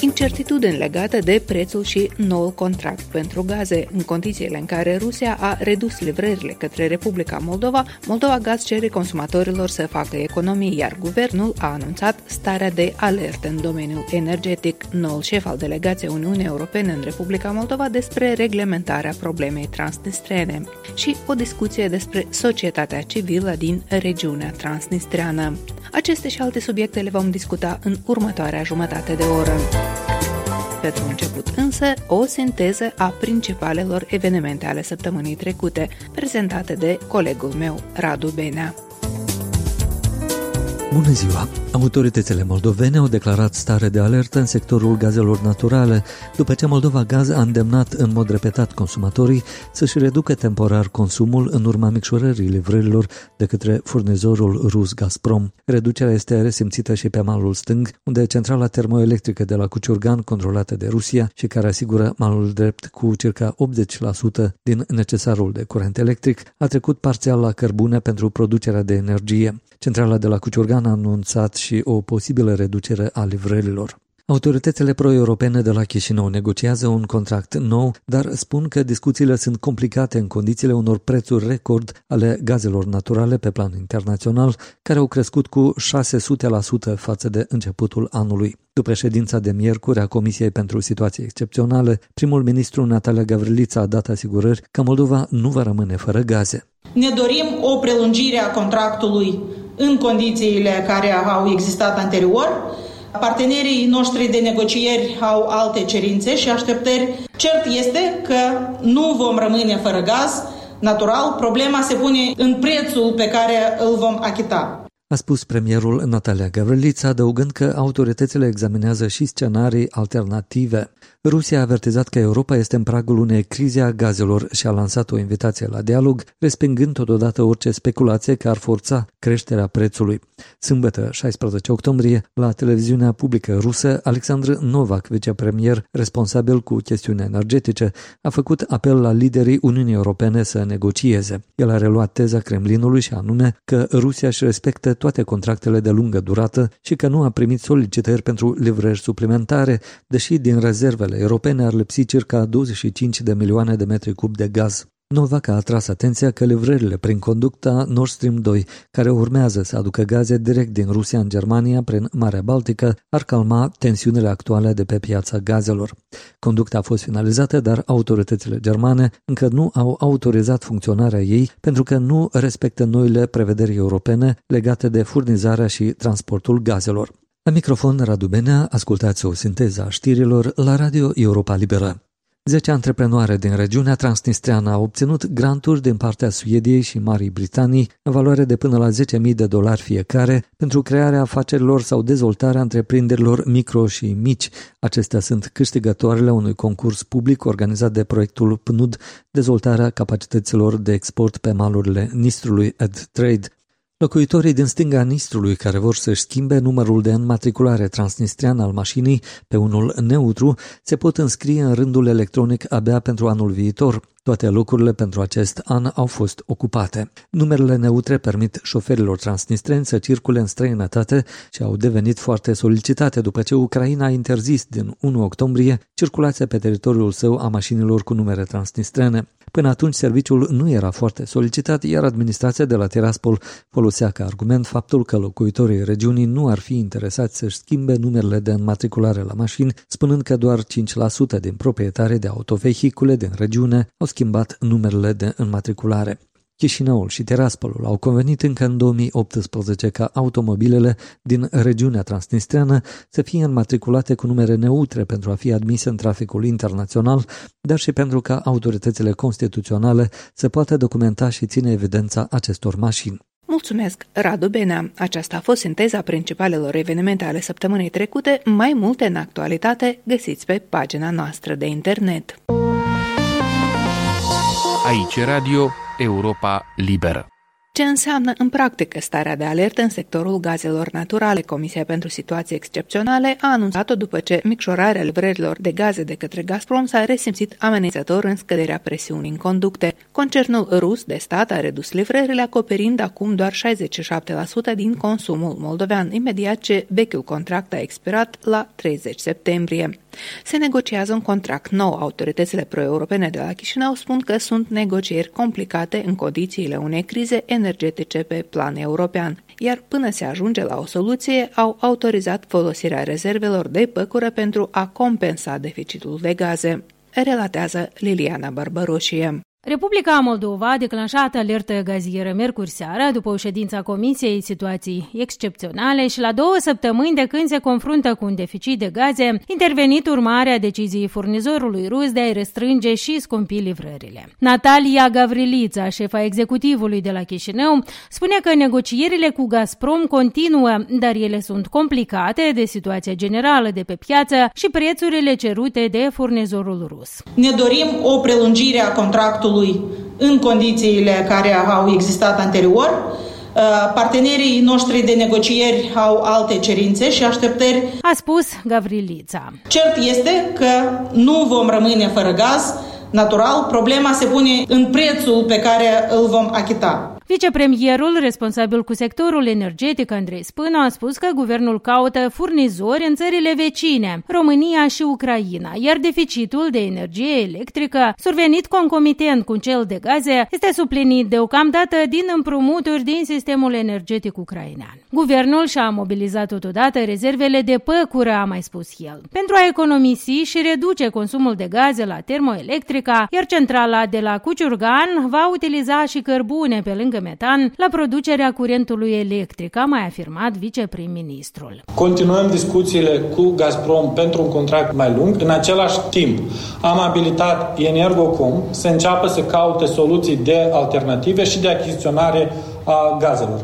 incertitudini legate de prețul și noul contract pentru gaze. În condițiile în care Rusia a redus livrările către Republica Moldova, Moldova Gaz cere consumatorilor să facă economii, iar guvernul a anunțat starea de alertă în domeniul energetic. Noul șef al delegației Uniunii Europene în Republica Moldova despre reglementarea problemei transnistrene și o discuție despre societatea civilă din regiunea transnistreană. Aceste și alte subiecte le vom discuta în următoarea jumătate de oră. Pentru început însă, o sinteză a principalelor evenimente ale săptămânii trecute, prezentate de colegul meu, Radu Benea. Bună ziua! Autoritățile moldovene au declarat stare de alertă în sectorul gazelor naturale, după ce Moldova Gaz a îndemnat în mod repetat consumatorii să-și reducă temporar consumul în urma micșorării livrărilor de către furnizorul rus Gazprom. Reducerea este resimțită și pe malul stâng, unde centrala termoelectrică de la Cuciurgan, controlată de Rusia și care asigură malul drept cu circa 80% din necesarul de curent electric, a trecut parțial la cărbune pentru producerea de energie. Centrala de la Cuciurgan a anunțat și o posibilă reducere a livrărilor. Autoritățile pro-europene de la Chișinău negociază un contract nou, dar spun că discuțiile sunt complicate în condițiile unor prețuri record ale gazelor naturale pe plan internațional, care au crescut cu 600% față de începutul anului. După ședința de miercuri a Comisiei pentru Situații Excepționale, primul ministru Natalia Gavrilița a dat asigurări că Moldova nu va rămâne fără gaze. Ne dorim o prelungire a contractului în condițiile care au existat anterior. Partenerii noștri de negocieri au alte cerințe și așteptări. Cert este că nu vom rămâne fără gaz natural. Problema se pune în prețul pe care îl vom achita a spus premierul Natalia Gavrilița, adăugând că autoritățile examinează și scenarii alternative. Rusia a avertizat că Europa este în pragul unei crize a gazelor și a lansat o invitație la dialog, respingând totodată orice speculație că ar forța creșterea prețului. Sâmbătă, 16 octombrie, la televiziunea publică rusă, Alexandru Novak, vicepremier responsabil cu chestiuni energetice, a făcut apel la liderii Uniunii Europene să negocieze. El a reluat teza Kremlinului și anume că Rusia își respectă toate contractele de lungă durată și că nu a primit solicitări pentru livrări suplimentare, deși din rezervele europene ar lipsi circa 25 de milioane de metri cub de gaz. Novak a atras atenția că livrările prin conducta Nord Stream 2, care urmează să aducă gaze direct din Rusia în Germania prin Marea Baltică, ar calma tensiunile actuale de pe piața gazelor. Conducta a fost finalizată, dar autoritățile germane încă nu au autorizat funcționarea ei pentru că nu respectă noile prevederi europene legate de furnizarea și transportul gazelor. La microfon Radu Benea, ascultați o sinteză a știrilor la Radio Europa Liberă. Zece antreprenoare din regiunea transnistreană au obținut granturi din partea Suediei și Marii Britanii în valoare de până la 10.000 de dolari fiecare pentru crearea afacerilor sau dezvoltarea întreprinderilor micro și mici. Acestea sunt câștigătoarele unui concurs public organizat de proiectul PNUD, dezvoltarea capacităților de export pe malurile Nistrului Ed Trade. Locuitorii din stânga Nistrului care vor să-și schimbe numărul de înmatriculare transnistrian al mașinii pe unul neutru se pot înscrie în rândul electronic abia pentru anul viitor. Toate locurile pentru acest an au fost ocupate. Numerele neutre permit șoferilor transnistreni să circule în străinătate și au devenit foarte solicitate după ce Ucraina a interzis din 1 octombrie circulația pe teritoriul său a mașinilor cu numere transnistrene. Până atunci, serviciul nu era foarte solicitat, iar administrația de la Tiraspol folosea ca argument faptul că locuitorii regiunii nu ar fi interesați să-și schimbe numerele de înmatriculare la mașini, spunând că doar 5% din proprietarii de autovehicule din regiune au schimbat numerele de înmatriculare. Chișinăul și Tiraspolul au convenit încă în 2018 ca automobilele din regiunea transnistreană să fie înmatriculate cu numere neutre pentru a fi admise în traficul internațional, dar și pentru ca autoritățile constituționale să poată documenta și ține evidența acestor mașini. Mulțumesc, Radu Benea. Aceasta a fost sinteza principalelor evenimente ale săptămânii trecute. Mai multe în actualitate găsiți pe pagina noastră de internet. Aici Radio Europa Liberă. Ce înseamnă în practică starea de alertă în sectorul gazelor naturale? Comisia pentru situații excepționale a anunțat-o după ce micșorarea livrărilor de gaze de către Gazprom s-a resimțit amenințător în scăderea presiunii în conducte. Concernul rus de stat a redus livrările, acoperind acum doar 67% din consumul moldovean, imediat ce vechiul contract a expirat la 30 septembrie. Se negociază un contract nou. Autoritățile pro-europene de la Chișinău spun că sunt negocieri complicate în condițiile unei crize energetice pe plan european, iar până se ajunge la o soluție, au autorizat folosirea rezervelor de păcură pentru a compensa deficitul de gaze, relatează Liliana Barbaroșie. Republica Moldova a declanșat alertă gazieră miercuri seara după o ședință a Comisiei Situații Excepționale și la două săptămâni de când se confruntă cu un deficit de gaze, intervenit urmarea deciziei furnizorului rus de a-i restrânge și scumpi livrările. Natalia Gavrilița, șefa executivului de la Chișinău, spune că negocierile cu Gazprom continuă, dar ele sunt complicate de situația generală de pe piață și prețurile cerute de furnizorul rus. Ne dorim o prelungire a contractului statului în condițiile care au existat anterior. Uh, partenerii noștri de negocieri au alte cerințe și așteptări. A spus Gavrilița. Cert este că nu vom rămâne fără gaz natural. Problema se pune în prețul pe care îl vom achita. Vicepremierul responsabil cu sectorul energetic, Andrei Spână, a spus că guvernul caută furnizori în țările vecine, România și Ucraina, iar deficitul de energie electrică, survenit concomitent cu cel de gaze, este suplinit deocamdată din împrumuturi din sistemul energetic ucrainean. Guvernul și-a mobilizat totodată rezervele de păcură, a mai spus el, pentru a economisi și reduce consumul de gaze la termoelectrica, iar centrala de la Cuciurgan va utiliza și cărbune pe lângă metan la producerea curentului electric, a mai afirmat viceprim-ministrul. Continuăm discuțiile cu Gazprom pentru un contract mai lung. În același timp, am abilitat Energocom să înceapă să caute soluții de alternative și de achiziționare a gazelor.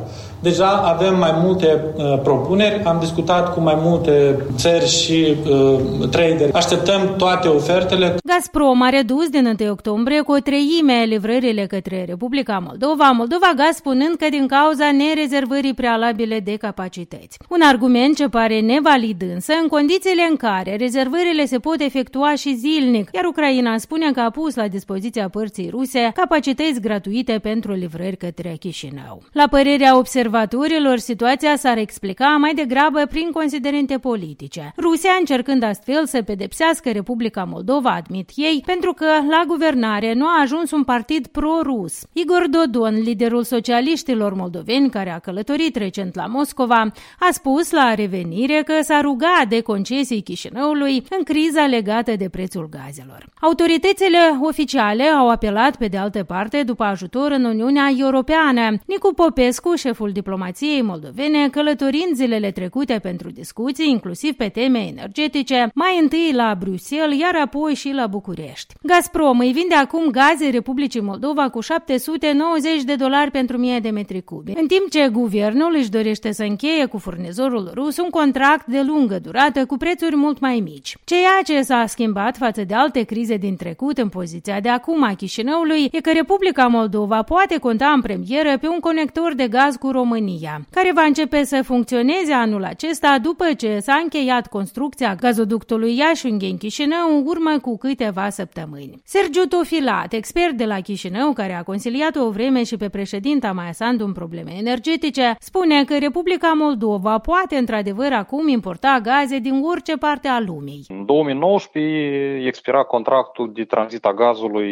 Deja avem mai multe uh, propuneri, am discutat cu mai multe țări și uh, traderi. Așteptăm toate ofertele. Gazprom a redus din 1 octombrie cu o treime livrările către Republica Moldova, Moldova Gaz spunând că din cauza nerezervării prealabile de capacități. Un argument ce pare nevalid însă în condițiile în care rezervările se pot efectua și zilnic, iar Ucraina spune că a pus la dispoziția părții ruse capacități gratuite pentru livrări către Chișinău. La părerea observatorilor, observatorilor, situația s-ar explica mai degrabă prin considerente politice. Rusia încercând astfel să pedepsească Republica Moldova, admit ei, pentru că la guvernare nu a ajuns un partid pro-rus. Igor Dodon, liderul socialiștilor moldoveni care a călătorit recent la Moscova, a spus la revenire că s-a rugat de concesii Chișinăului în criza legată de prețul gazelor. Autoritățile oficiale au apelat pe de altă parte după ajutor în Uniunea Europeană. Nicu Popescu, șeful diplomației moldovene, călătorind zilele trecute pentru discuții, inclusiv pe teme energetice, mai întâi la Bruxelles, iar apoi și la București. Gazprom îi vinde acum gaze Republicii Moldova cu 790 de dolari pentru 1000 de metri cubi, în timp ce guvernul își dorește să încheie cu furnizorul rus un contract de lungă durată cu prețuri mult mai mici. Ceea ce s-a schimbat față de alte crize din trecut în poziția de acum a Chișinăului e că Republica Moldova poate conta în premieră pe un conector de gaz cu România România, care va începe să funcționeze anul acesta după ce s-a încheiat construcția gazoductului Iași-Ungheni Chișinău în urmă cu câteva săptămâni. Sergiu Tofilat, expert de la Chișinău, care a consiliat o vreme și pe președinta Maia Sandu în probleme energetice, spune că Republica Moldova poate într-adevăr acum importa gaze din orice parte a lumii. În 2019 expira contractul de tranzit a gazului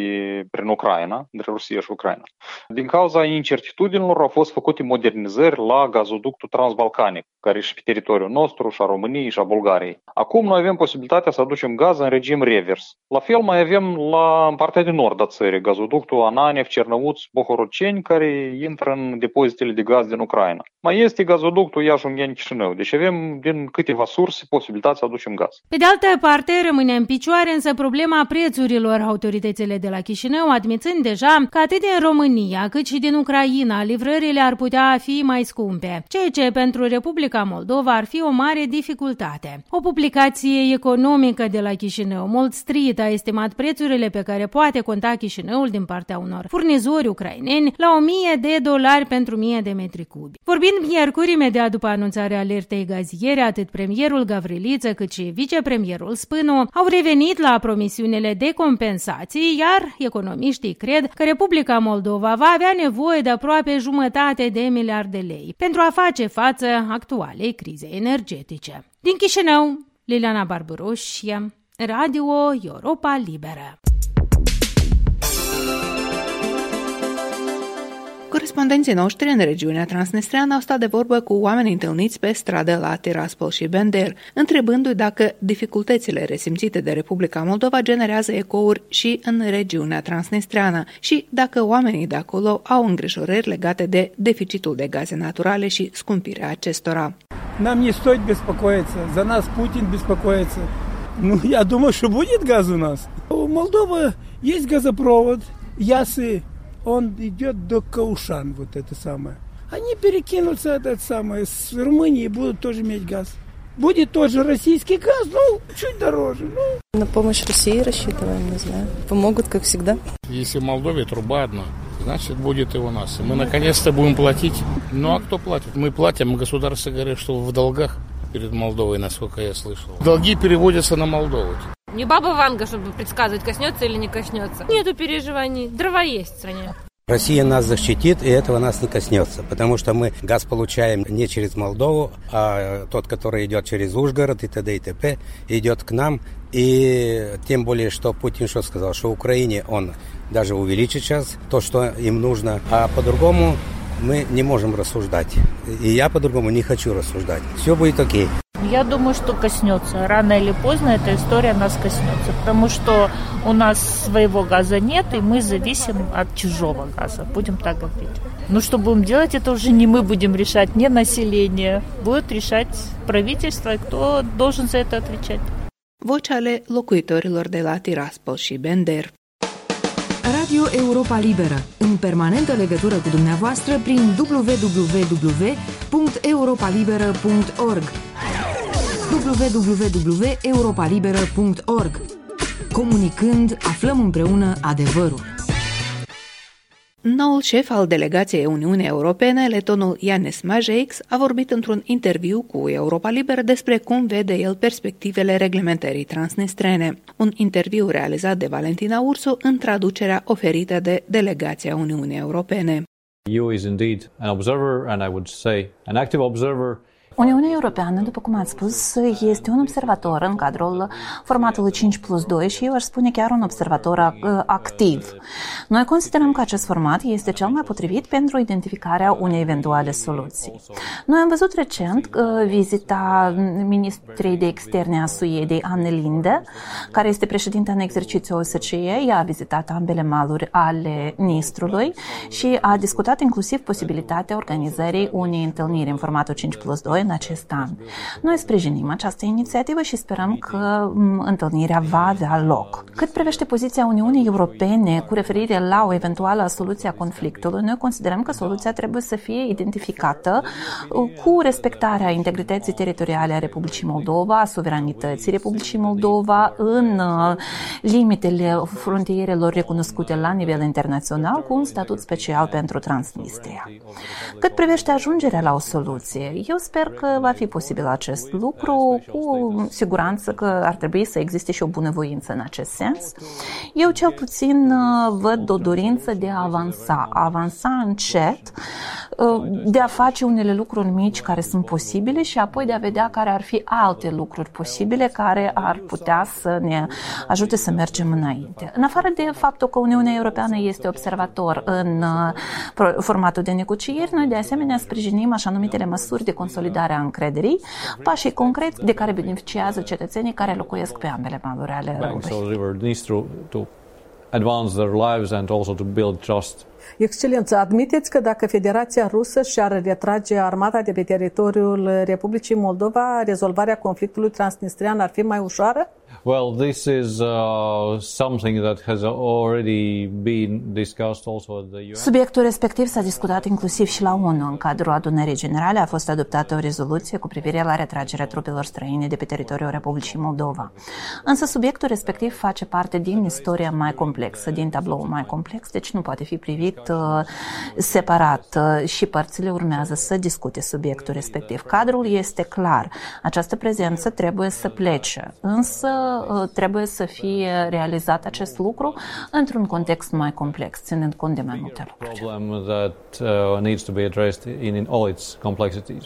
prin Ucraina, între Rusia și Ucraina. Din cauza incertitudinilor au fost făcute modernizări modernizări la gazoductul transbalcanic, care e și pe teritoriul nostru, și a României, și a Bulgariei. Acum noi avem posibilitatea să aducem gaz în regim revers. La fel mai avem la partea de nord a țării, gazoductul Ananev, Cernăuț, Bohoroceni, care intră în depozitele de gaz din Ucraina. Mai este gazoductul Iași-Ungheni Chișinău, deci avem din câteva surse posibilitatea să aducem gaz. Pe de altă parte, rămâne în picioare însă problema prețurilor. Autoritățile de la Chișinău admițând deja că atât din România cât și din Ucraina livrările ar putea fi fi mai scumpe, ceea ce pentru Republica Moldova ar fi o mare dificultate. O publicație economică de la Chișinău, Mold Street, a estimat prețurile pe care poate conta Chișinăul din partea unor furnizori ucraineni la 1000 de dolari pentru 1000 de metri cubi. Vorbind miercuri imediat după anunțarea alertei gaziere, atât premierul Gavriliță cât și vicepremierul Spânu au revenit la promisiunile de compensații, iar economiștii cred că Republica Moldova va avea nevoie de aproape jumătate de miliard de lei pentru a face față actualei crize energetice. Din Chișinău, Liliana Barburuș, Radio Europa Liberă. Corespondenții noștri în regiunea transnistreană au stat de vorbă cu oameni întâlniți pe stradă la Tiraspol și Bender, întrebându-i dacă dificultățile resimțite de Republica Moldova generează ecouri și în regiunea transnistreană și dacă oamenii de acolo au îngrijorări legate de deficitul de gaze naturale și scumpirea acestora. Нам не стоит беспокоиться, за нас Путин беспокоится. Ну, я думаю, что будет газ у нас. У Молдовы есть газопровод, Ясы он идет до Каушан, вот это самое. Они перекинутся, этот самый, с Румынии будут тоже иметь газ. Будет тот же российский газ, ну, чуть дороже. Ну. На помощь России рассчитываем, не знаю. Помогут, как всегда. Если в Молдове труба одна, значит, будет и у нас. И мы наконец-то будем платить. Ну, а кто платит? Мы платим, государство говорит, что в долгах перед Молдовой, насколько я слышал. Долги переводятся на Молдову. Не баба Ванга, чтобы предсказывать, коснется или не коснется. Нету переживаний. Дрова есть в стране. Россия нас защитит, и этого нас не коснется, потому что мы газ получаем не через Молдову, а тот, который идет через Ужгород и т.д. и т.п., идет к нам. И тем более, что Путин что сказал, что Украине он даже увеличит сейчас то, что им нужно, а по-другому мы не можем рассуждать. И я по-другому не хочу рассуждать. Все будет окей. Я думаю, что коснется. Рано или поздно эта история нас коснется, потому что у нас своего газа нет, и мы зависим от чужого газа. Будем так говорить. Ну, что будем делать, это уже не мы будем решать, не население. Будет решать правительство, и кто должен за это отвечать. Voci ale locuitorilor de la Tiraspol și Bender. Radio Europa Liberă, în permanentă legătură cu dumneavoastră prin www.europalibera.org www.europalibera.org Comunicând, aflăm împreună adevărul. Noul șef al delegației Uniunii Europene, letonul Ianis Majeix, a vorbit într-un interviu cu Europa Liberă despre cum vede el perspectivele reglementării transnistrene. Un interviu realizat de Valentina Ursu în traducerea oferită de delegația Uniunii Europene. EU is indeed an observer and I would say an active observer Uniunea Europeană, după cum ați spus, este un observator în cadrul formatului 5 plus 2 și eu aș spune chiar un observator activ. Noi considerăm că acest format este cel mai potrivit pentru identificarea unei eventuale soluții. Noi am văzut recent vizita ministrei de externe a Suediei, Anne Linde, care este președinta în exercițiu OSCE. Ea a vizitat ambele maluri ale Nistrului și a discutat inclusiv posibilitatea organizării unei întâlniri în formatul 5 plus 2 în acest an. Noi sprijinim această inițiativă și sperăm că întâlnirea va avea loc. Cât privește poziția Uniunii Europene cu referire la o eventuală soluție a conflictului, noi considerăm că soluția trebuie să fie identificată uh, cu respectarea integrității teritoriale a Republicii Moldova, a suveranității Republicii Moldova în uh, limitele frontierelor recunoscute la nivel internațional cu un statut special pentru Transnistria. Cât privește ajungerea la o soluție, eu sper că va fi posibil acest lucru, cu siguranță că ar trebui să existe și o bunăvoință în acest sens. Eu cel puțin uh, văd o dorință de a avansa, a avansa încet, uh, de a face unele lucruri mici care sunt posibile și apoi de a vedea care ar fi alte lucruri posibile care ar putea să ne ajute să mergem înainte. În afară de faptul că Uniunea Europeană este observator în uh, formatul de negocieri, noi de asemenea sprijinim așa numitele măsuri de consolidare consolidarea încrederii, pașii concreți de care beneficiază cetățenii care locuiesc pe ambele maluri ale râului. advance their lives and also to build trust Excelență, admiteți că dacă Federația Rusă și-ar retrage armata de pe teritoriul Republicii Moldova, rezolvarea conflictului transnistrian ar fi mai ușoară? Well, this is uh, something that has already been discussed also at the UN. Subiectul respectiv s-a discutat inclusiv și la ONU. În cadrul adunării generale a fost adoptată o rezoluție cu privire la retragerea trupelor străine de pe teritoriul Republicii Moldova. Însă subiectul respectiv face parte din istoria mai complexă, din tabloul mai complex, deci nu poate fi privit uh, separat uh, și părțile urmează să discute subiectul respectiv. Cadrul este clar. Această prezență trebuie să plece, însă uh, trebuie să fie realizat acest lucru într-un context mai complex, ținând cont de mai multe lucruri. Problem that uh, needs to be addressed in, in all its complexities.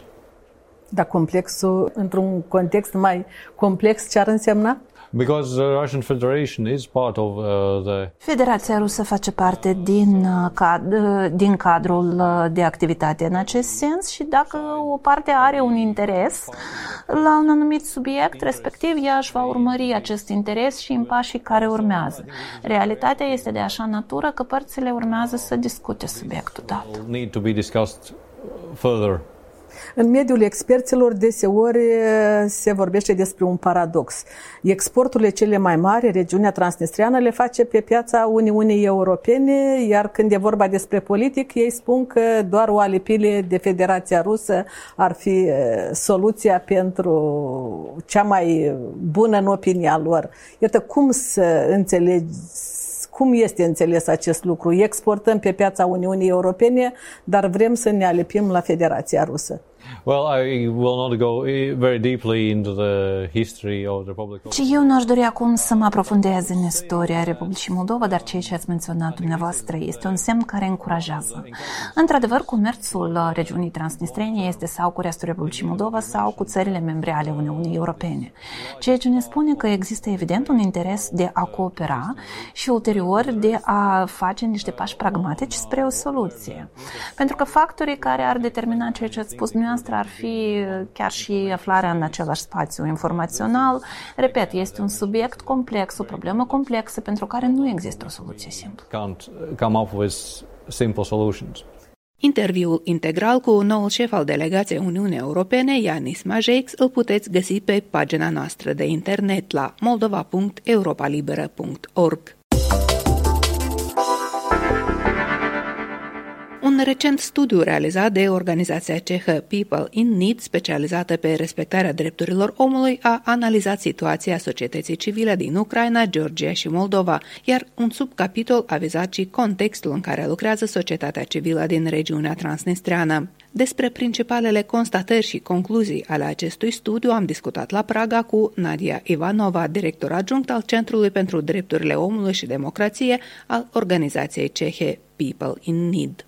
Dar complexul, într-un context mai complex, ce ar însemna? Because the Russian Federation is part of uh, the Federația Rusă face parte din, uh, cad, uh, din cadrul uh, de activitate în acest sens și dacă o parte are un interes la un anumit subiect, respectiv ea își va urmări acest interes și în pașii care urmează. Realitatea este de așa natură că părțile urmează să discute subiectul dat. need to be discussed further. În mediul experților deseori eh, se vorbește despre un paradox. Exporturile cele mai mari, regiunea transnistriană, le face pe piața Uniunii Europene, iar când e vorba despre politic, ei spun că doar o alipire de Federația Rusă ar fi eh, soluția pentru cea mai bună în opinia lor. Iată cum să înțelegi cum este înțeles acest lucru? Exportăm pe piața Uniunii Europene, dar vrem să ne alipim la Federația Rusă. Well, I will not go eh, very deeply into the history of the Republic of Și eu nu aș dori acum să mă aprofundez în istoria Republicii Moldova, dar ceea ce ați menționat dumneavoastră este un semn care încurajează. Într-adevăr, comerțul uh, regiunii Transnistrene este sau cu restul Republicii Moldova sau cu țările membre ale Uniunii Europene. Ceea ce ne spune că există evident un interes de a coopera și ulterior de a face niște pași pragmatici spre o soluție. Pentru că factorii care ar determina ceea ce ați spus dumneavoastră ar fi chiar și aflarea în același spațiu informațional. Repet, este un subiect complex, o problemă complexă pentru care nu există o soluție simplă. can't come up with simple solutions. Interviul integral cu noul șef al delegației Uniunii Europene, Ianis Majeix, îl puteți găsi pe pagina noastră de internet la moldova.europalibera.org. Un recent studiu realizat de organizația cehă People in Need, specializată pe respectarea drepturilor omului, a analizat situația societății civile din Ucraina, Georgia și Moldova, iar un subcapitol a vizat și contextul în care lucrează societatea civilă din regiunea transnistreană. Despre principalele constatări și concluzii ale acestui studiu am discutat la Praga cu Nadia Ivanova, director adjunct al Centrului pentru Drepturile Omului și Democrație al organizației cehe People in Need.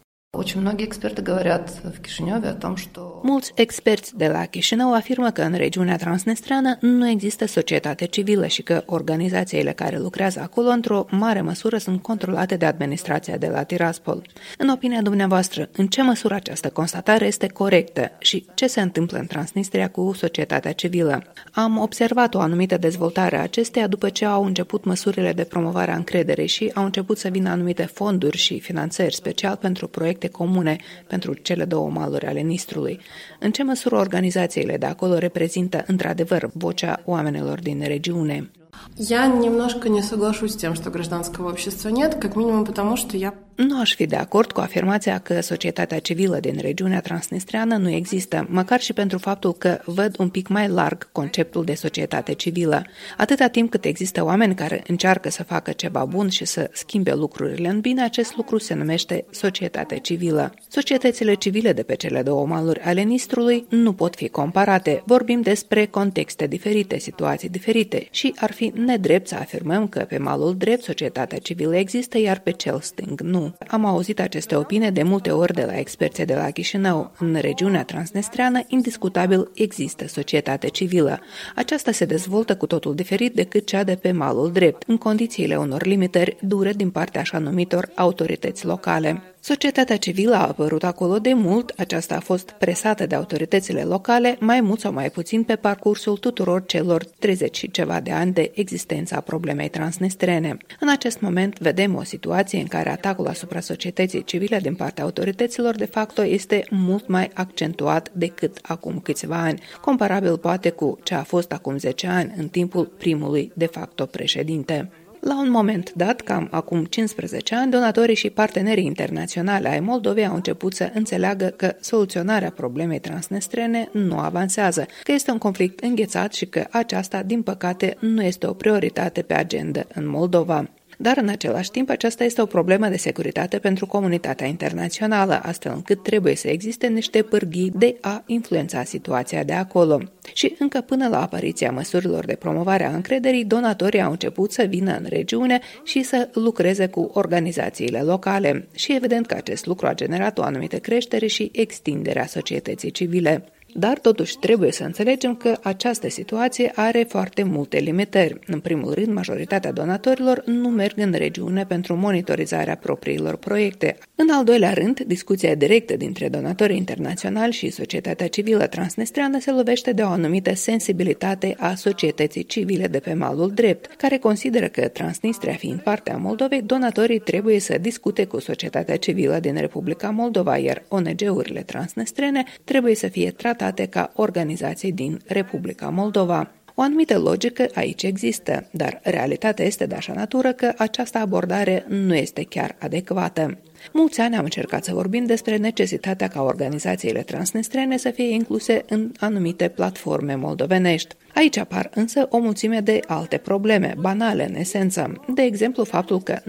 Mulți experți de la Chișinău afirmă că în regiunea transnistreană nu există societate civilă și că organizațiile care lucrează acolo într-o mare măsură sunt controlate de administrația de la Tiraspol. În opinia dumneavoastră, în ce măsură această constatare este corectă și ce se întâmplă în Transnistria cu societatea civilă? Am observat o anumită dezvoltare a acesteia după ce au început măsurile de promovare a încrederei și au început să vină anumite fonduri și finanțări special pentru proiecte comune pentru cele două maluri ale Nistrului. În ce măsură organizațiile de acolo reprezintă într-adevăr vocea oamenilor din regiune? Я немножко не соглашусь с тем, что гражданского общества нет, как минимум потому, что я nu aș fi de acord cu afirmația că societatea civilă din regiunea transnistreană nu există, măcar și pentru faptul că văd un pic mai larg conceptul de societate civilă. Atâta timp cât există oameni care încearcă să facă ceva bun și să schimbe lucrurile în bine, acest lucru se numește societate civilă. Societățile civile de pe cele două maluri ale Nistrului nu pot fi comparate. Vorbim despre contexte diferite, situații diferite și ar fi nedrept să afirmăm că pe malul drept societatea civilă există, iar pe cel stâng nu. Am auzit aceste opinii de multe ori de la experții de la Chișinău. În regiunea transnistreană, indiscutabil, există societate civilă. Aceasta se dezvoltă cu totul diferit decât cea de pe malul drept, în condițiile unor limitări dure din partea așa numitor autorități locale. Societatea civilă a apărut acolo de mult, aceasta a fost presată de autoritățile locale, mai mult sau mai puțin pe parcursul tuturor celor 30 și ceva de ani de existența problemei transnistrene. În acest moment vedem o situație în care atacul asupra societății civile din partea autorităților de facto este mult mai accentuat decât acum câțiva ani, comparabil poate cu ce a fost acum 10 ani, în timpul primului de facto președinte. La un moment dat, cam acum 15 ani, donatorii și partenerii internaționale ai Moldovei au început să înțeleagă că soluționarea problemei transnestrene nu avansează, că este un conflict înghețat și că aceasta, din păcate, nu este o prioritate pe agenda în Moldova dar în același timp aceasta este o problemă de securitate pentru comunitatea internațională, astfel încât trebuie să existe niște pârghii de a influența situația de acolo. Și încă până la apariția măsurilor de promovare a încrederii, donatorii au început să vină în regiune și să lucreze cu organizațiile locale. Și evident că acest lucru a generat o anumită creștere și extindere a societății civile. Dar totuși trebuie să înțelegem că această situație are foarte multe limitări. În primul rând, majoritatea donatorilor nu merg în regiune pentru monitorizarea propriilor proiecte. În al doilea rând, discuția directă dintre donatorii internaționali și societatea civilă transnistreană se lovește de o anumită sensibilitate a societății civile de pe malul drept, care consideră că Transnistria fiind partea Moldovei, donatorii trebuie să discute cu societatea civilă din Republica Moldova, iar ONG-urile transnistrene trebuie să fie tratate tratate ca organizații din Republica Moldova. O anumită logică aici există, dar realitatea este de așa natură că această abordare nu este chiar adecvată. Mulți ani am încercat să vorbim despre necesitatea ca organizațiile transnistrene să fie incluse în anumite platforme moldovenești. Aici apar însă o mulțime de alte probleme, banale în esență. De exemplu, faptul că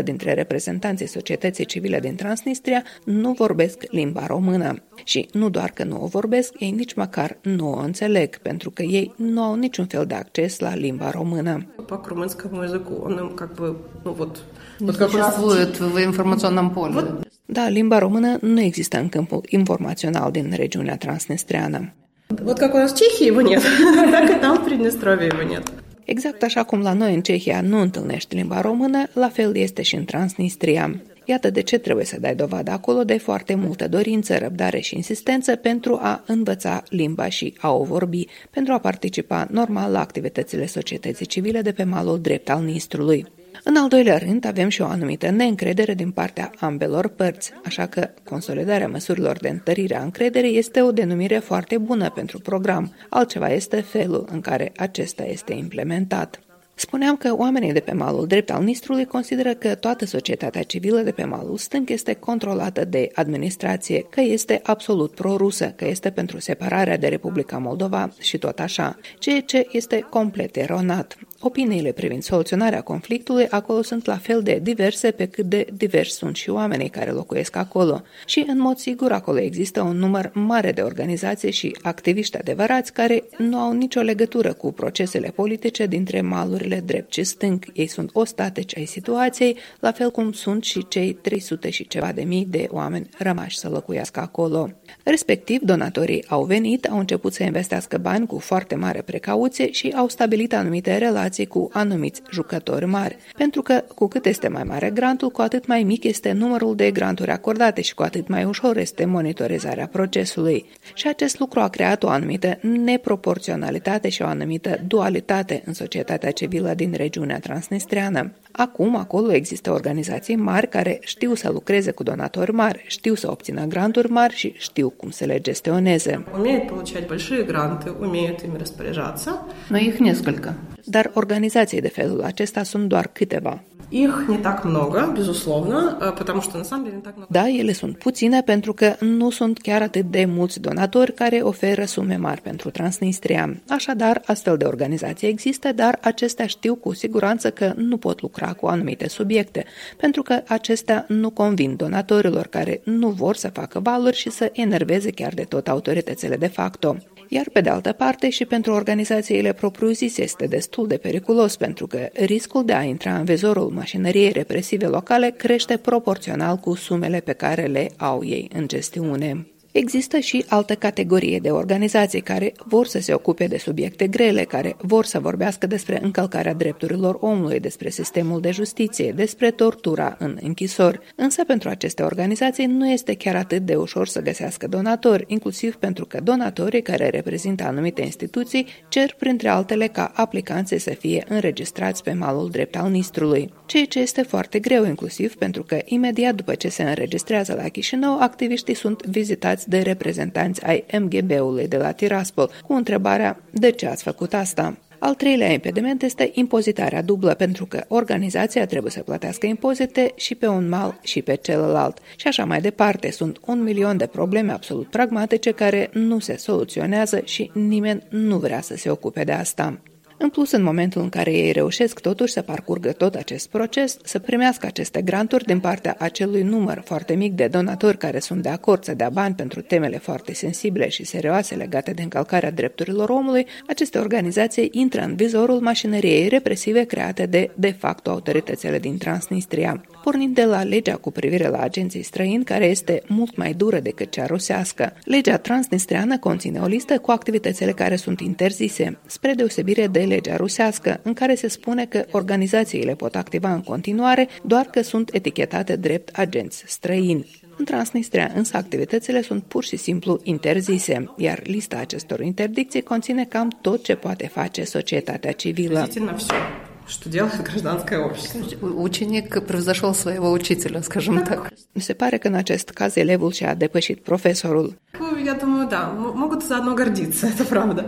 95% dintre reprezentanții societății civile din Transnistria nu vorbesc limba română. Și nu doar că nu o vorbesc, ei nici măcar nu o înțeleg, pentru că ei nu au niciun fel de acces la limba română. По румынскому языку он как бы, ну вот, вот как существует в информационном поле. Da, limba română nu există în câmpul informațional din regiunea transnistreană. Вот как у нас в Чехии его нет, так и там в Приднестровье его нет. Exact așa cum la noi în Cehia nu întâlnești limba română, la fel este și în Transnistria. Iată de ce trebuie să dai dovadă acolo de foarte multă dorință, răbdare și insistență pentru a învăța limba și a o vorbi, pentru a participa normal la activitățile societății civile de pe malul drept al Nistrului. În al doilea rând, avem și o anumită neîncredere din partea ambelor părți, așa că consolidarea măsurilor de întărire a încrederii este o denumire foarte bună pentru program, altceva este felul în care acesta este implementat. Spuneam că oamenii de pe malul drept al Nistrului consideră că toată societatea civilă de pe malul stâng este controlată de administrație, că este absolut prorusă, că este pentru separarea de Republica Moldova și tot așa, ceea ce este complet eronat. Opiniile privind soluționarea conflictului acolo sunt la fel de diverse pe cât de divers sunt și oamenii care locuiesc acolo. Și în mod sigur acolo există un număr mare de organizații și activiști adevărați care nu au nicio legătură cu procesele politice dintre malurile drept și stâng. Ei sunt ostateci ai situației, la fel cum sunt și cei 300 și ceva de mii de oameni rămași să locuiască acolo. Respectiv, donatorii au venit, au început să investească bani cu foarte mare precauție și au stabilit anumite relații relații cu anumiți jucători mari, pentru că cu cât este mai mare grantul, cu atât mai mic este numărul de granturi acordate și cu atât mai ușor este monitorizarea procesului. Și acest lucru a creat o anumită neproporționalitate și o anumită dualitate în societatea civilă din regiunea transnistreană. Acum, acolo există organizații mari care știu să lucreze cu donatori mari, știu să obțină granturi mari și știu cum să le gestioneze. Умеют получать большие гранты, умеют ими распоряжаться. Но их несколько. Dar organizații de felul acesta sunt doar câteva. Их не так много, безусловно, потому что на самом деле не так много. Da, ele sunt puține pentru că nu sunt chiar atât de mulți donatori care oferă sume mari pentru Transnistria. Așadar, astfel de organizații există, dar acestea știu cu siguranță că nu pot lucra cu anumite subiecte, pentru că acestea nu convin donatorilor care nu vor să facă valuri și să enerveze chiar de tot autoritățile de facto iar pe de altă parte și pentru organizațiile propriu-zise este destul de periculos pentru că riscul de a intra în vezorul mașinăriei represive locale crește proporțional cu sumele pe care le au ei în gestiune. Există și altă categorie de organizații care vor să se ocupe de subiecte grele, care vor să vorbească despre încălcarea drepturilor omului, despre sistemul de justiție, despre tortura în închisori. Însă pentru aceste organizații nu este chiar atât de ușor să găsească donatori, inclusiv pentru că donatorii care reprezintă anumite instituții cer printre altele ca aplicanții să fie înregistrați pe malul drept al Nistrului, ceea ce este foarte greu inclusiv pentru că imediat după ce se înregistrează la Chișinău, activiștii sunt vizitați de reprezentanți ai MGB-ului de la Tiraspol cu întrebarea de ce ați făcut asta. Al treilea impediment este impozitarea dublă, pentru că organizația trebuie să plătească impozite și pe un mal și pe celălalt. Și așa mai departe, sunt un milion de probleme absolut pragmatice care nu se soluționează și nimeni nu vrea să se ocupe de asta. În plus, în momentul în care ei reușesc totuși să parcurgă tot acest proces, să primească aceste granturi din partea acelui număr foarte mic de donatori care sunt de acord să dea bani pentru temele foarte sensibile și serioase legate de încălcarea drepturilor omului, aceste organizații intră în vizorul mașinăriei represive create de, de facto, autoritățile din Transnistria pornind de la legea cu privire la agenții străini, care este mult mai dură decât cea rusească. Legea transnistreană conține o listă cu activitățile care sunt interzise, spre deosebire de legea rusească, în care se spune că organizațiile pot activa în continuare doar că sunt etichetate drept agenți străini. În Transnistria însă activitățile sunt pur și simplu interzise, iar lista acestor interdicții conține cam tot ce poate face societatea civilă что делает гражданское общество. Ученик превзошел своего учителя, скажем так. Mi se pare că în acest caz elevul și-a depășit profesorul. Я думаю, да, могут заодно гордиться, это правда.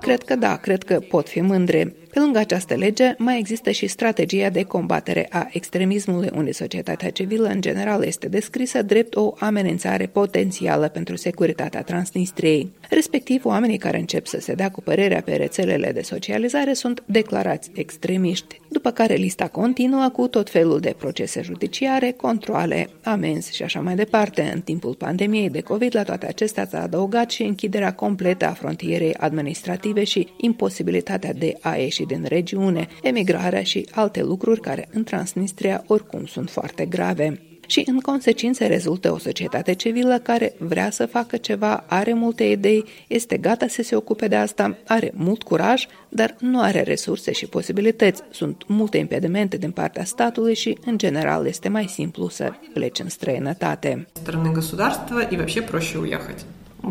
Cred că da, cred că pot fi mândre. Pe lângă această lege, mai există și strategia de combatere a extremismului, unde societatea civilă în general este descrisă drept o amenințare potențială pentru securitatea Transnistriei. Respectiv, oamenii care încep să se dea cu părerea pe rețelele de socializare sunt declarați extremiști, după care lista continuă cu tot felul de procese judiciare, controle, amenzi și așa mai departe. În timpul pandemiei de COVID, la toate acestea s-a adăugat și închiderea completă a frontierei administrative și imposibilitatea de a ieși din regiune, emigrarea și alte lucruri care în Transnistria oricum sunt foarte grave și în consecință rezultă o societate civilă care vrea să facă ceva, are multe idei, este gata să se ocupe de asta, are mult curaj, dar nu are resurse și posibilități. Sunt multe impedimente din partea statului și, în general, este mai simplu să pleci în străinătate. Стороны государства и вообще проще уехать.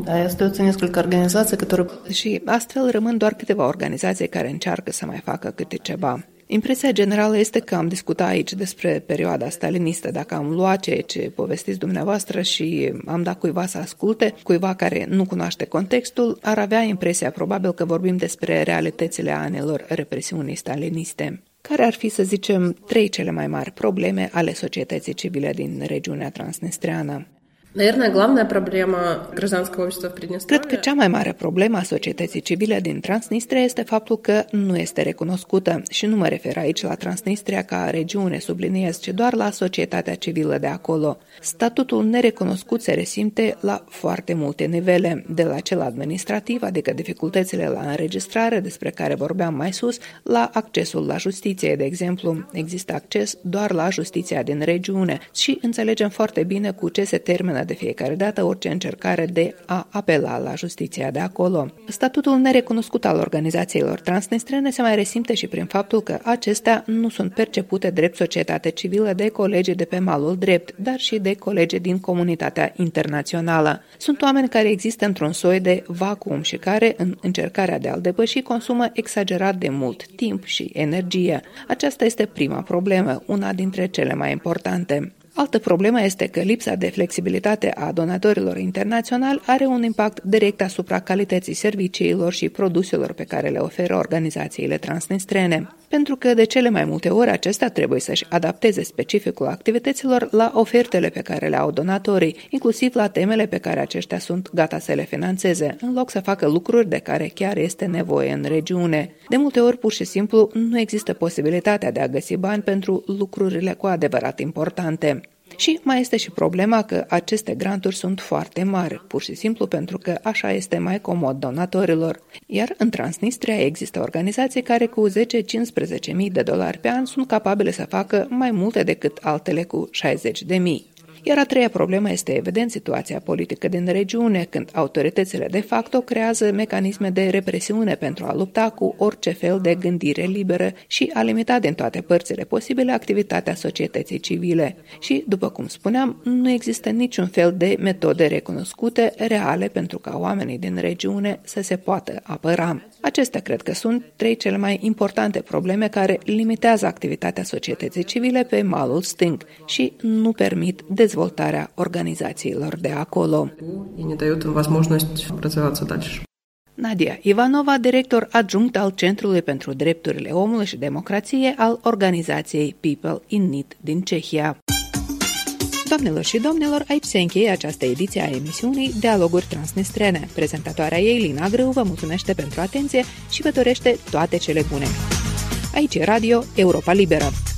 Да, и остается несколько организаций, которые... Și astfel rămân doar câteva organizații care încearcă să mai facă câte ceva. Impresia generală este că am discutat aici despre perioada stalinistă, dacă am luat ceea ce povestiți dumneavoastră și am dat cuiva să asculte, cuiva care nu cunoaște contextul, ar avea impresia probabil că vorbim despre realitățile anilor represiunii staliniste. Care ar fi, să zicem, trei cele mai mari probleme ale societății civile din regiunea transnistreană? Cred că cea mai mare problemă a societății civile din Transnistria este faptul că nu este recunoscută și nu mă refer aici la Transnistria ca regiune, subliniez, ci doar la societatea civilă de acolo. Statutul nerecunoscut se resimte la foarte multe nivele, de la cel administrativ, adică dificultățile la înregistrare despre care vorbeam mai sus, la accesul la justiție, de exemplu. Există acces doar la justiția din regiune și înțelegem foarte bine cu ce se termină de fiecare dată orice încercare de a apela la justiția de acolo. Statutul nerecunoscut al organizațiilor transnistrene se mai resimte și prin faptul că acestea nu sunt percepute drept societate civilă de colegi de pe malul drept, dar și de colegi din comunitatea internațională. Sunt oameni care există într-un soi de vacuum și care, în încercarea de a-l depăși, consumă exagerat de mult timp și energie. Aceasta este prima problemă, una dintre cele mai importante. Altă problemă este că lipsa de flexibilitate a donatorilor internaționali are un impact direct asupra calității serviciilor și produselor pe care le oferă organizațiile transnistrene, pentru că de cele mai multe ori acestea trebuie să-și adapteze specificul activităților la ofertele pe care le au donatorii, inclusiv la temele pe care aceștia sunt gata să le financeze, în loc să facă lucruri de care chiar este nevoie în regiune. De multe ori, pur și simplu, nu există posibilitatea de a găsi bani pentru lucrurile cu adevărat importante. Și mai este și problema că aceste granturi sunt foarte mari, pur și simplu pentru că așa este mai comod donatorilor. Iar în Transnistria există organizații care cu 10-15 mii de dolari pe an sunt capabile să facă mai multe decât altele cu 60 de mii. Iar a treia problemă este evident situația politică din regiune, când autoritățile de facto creează mecanisme de represiune pentru a lupta cu orice fel de gândire liberă și a limita din toate părțile posibile activitatea societății civile. Și, după cum spuneam, nu există niciun fel de metode recunoscute, reale, pentru ca oamenii din regiune să se poată apăra. Acestea cred că sunt trei cele mai importante probleme care limitează activitatea societății civile pe malul stâng și nu permit dezvoltarea organizațiilor de acolo. Nadia Ivanova, director adjunct al Centrului pentru Drepturile Omului și Democrație al organizației People in Need din Cehia. Doamnelor și domnilor, aici se încheie această ediție a emisiunii Dialoguri Transnistrene. Prezentatoarea ei, Lina Grâu, vă mulțumește pentru atenție și vă dorește toate cele bune. Aici e Radio Europa Liberă.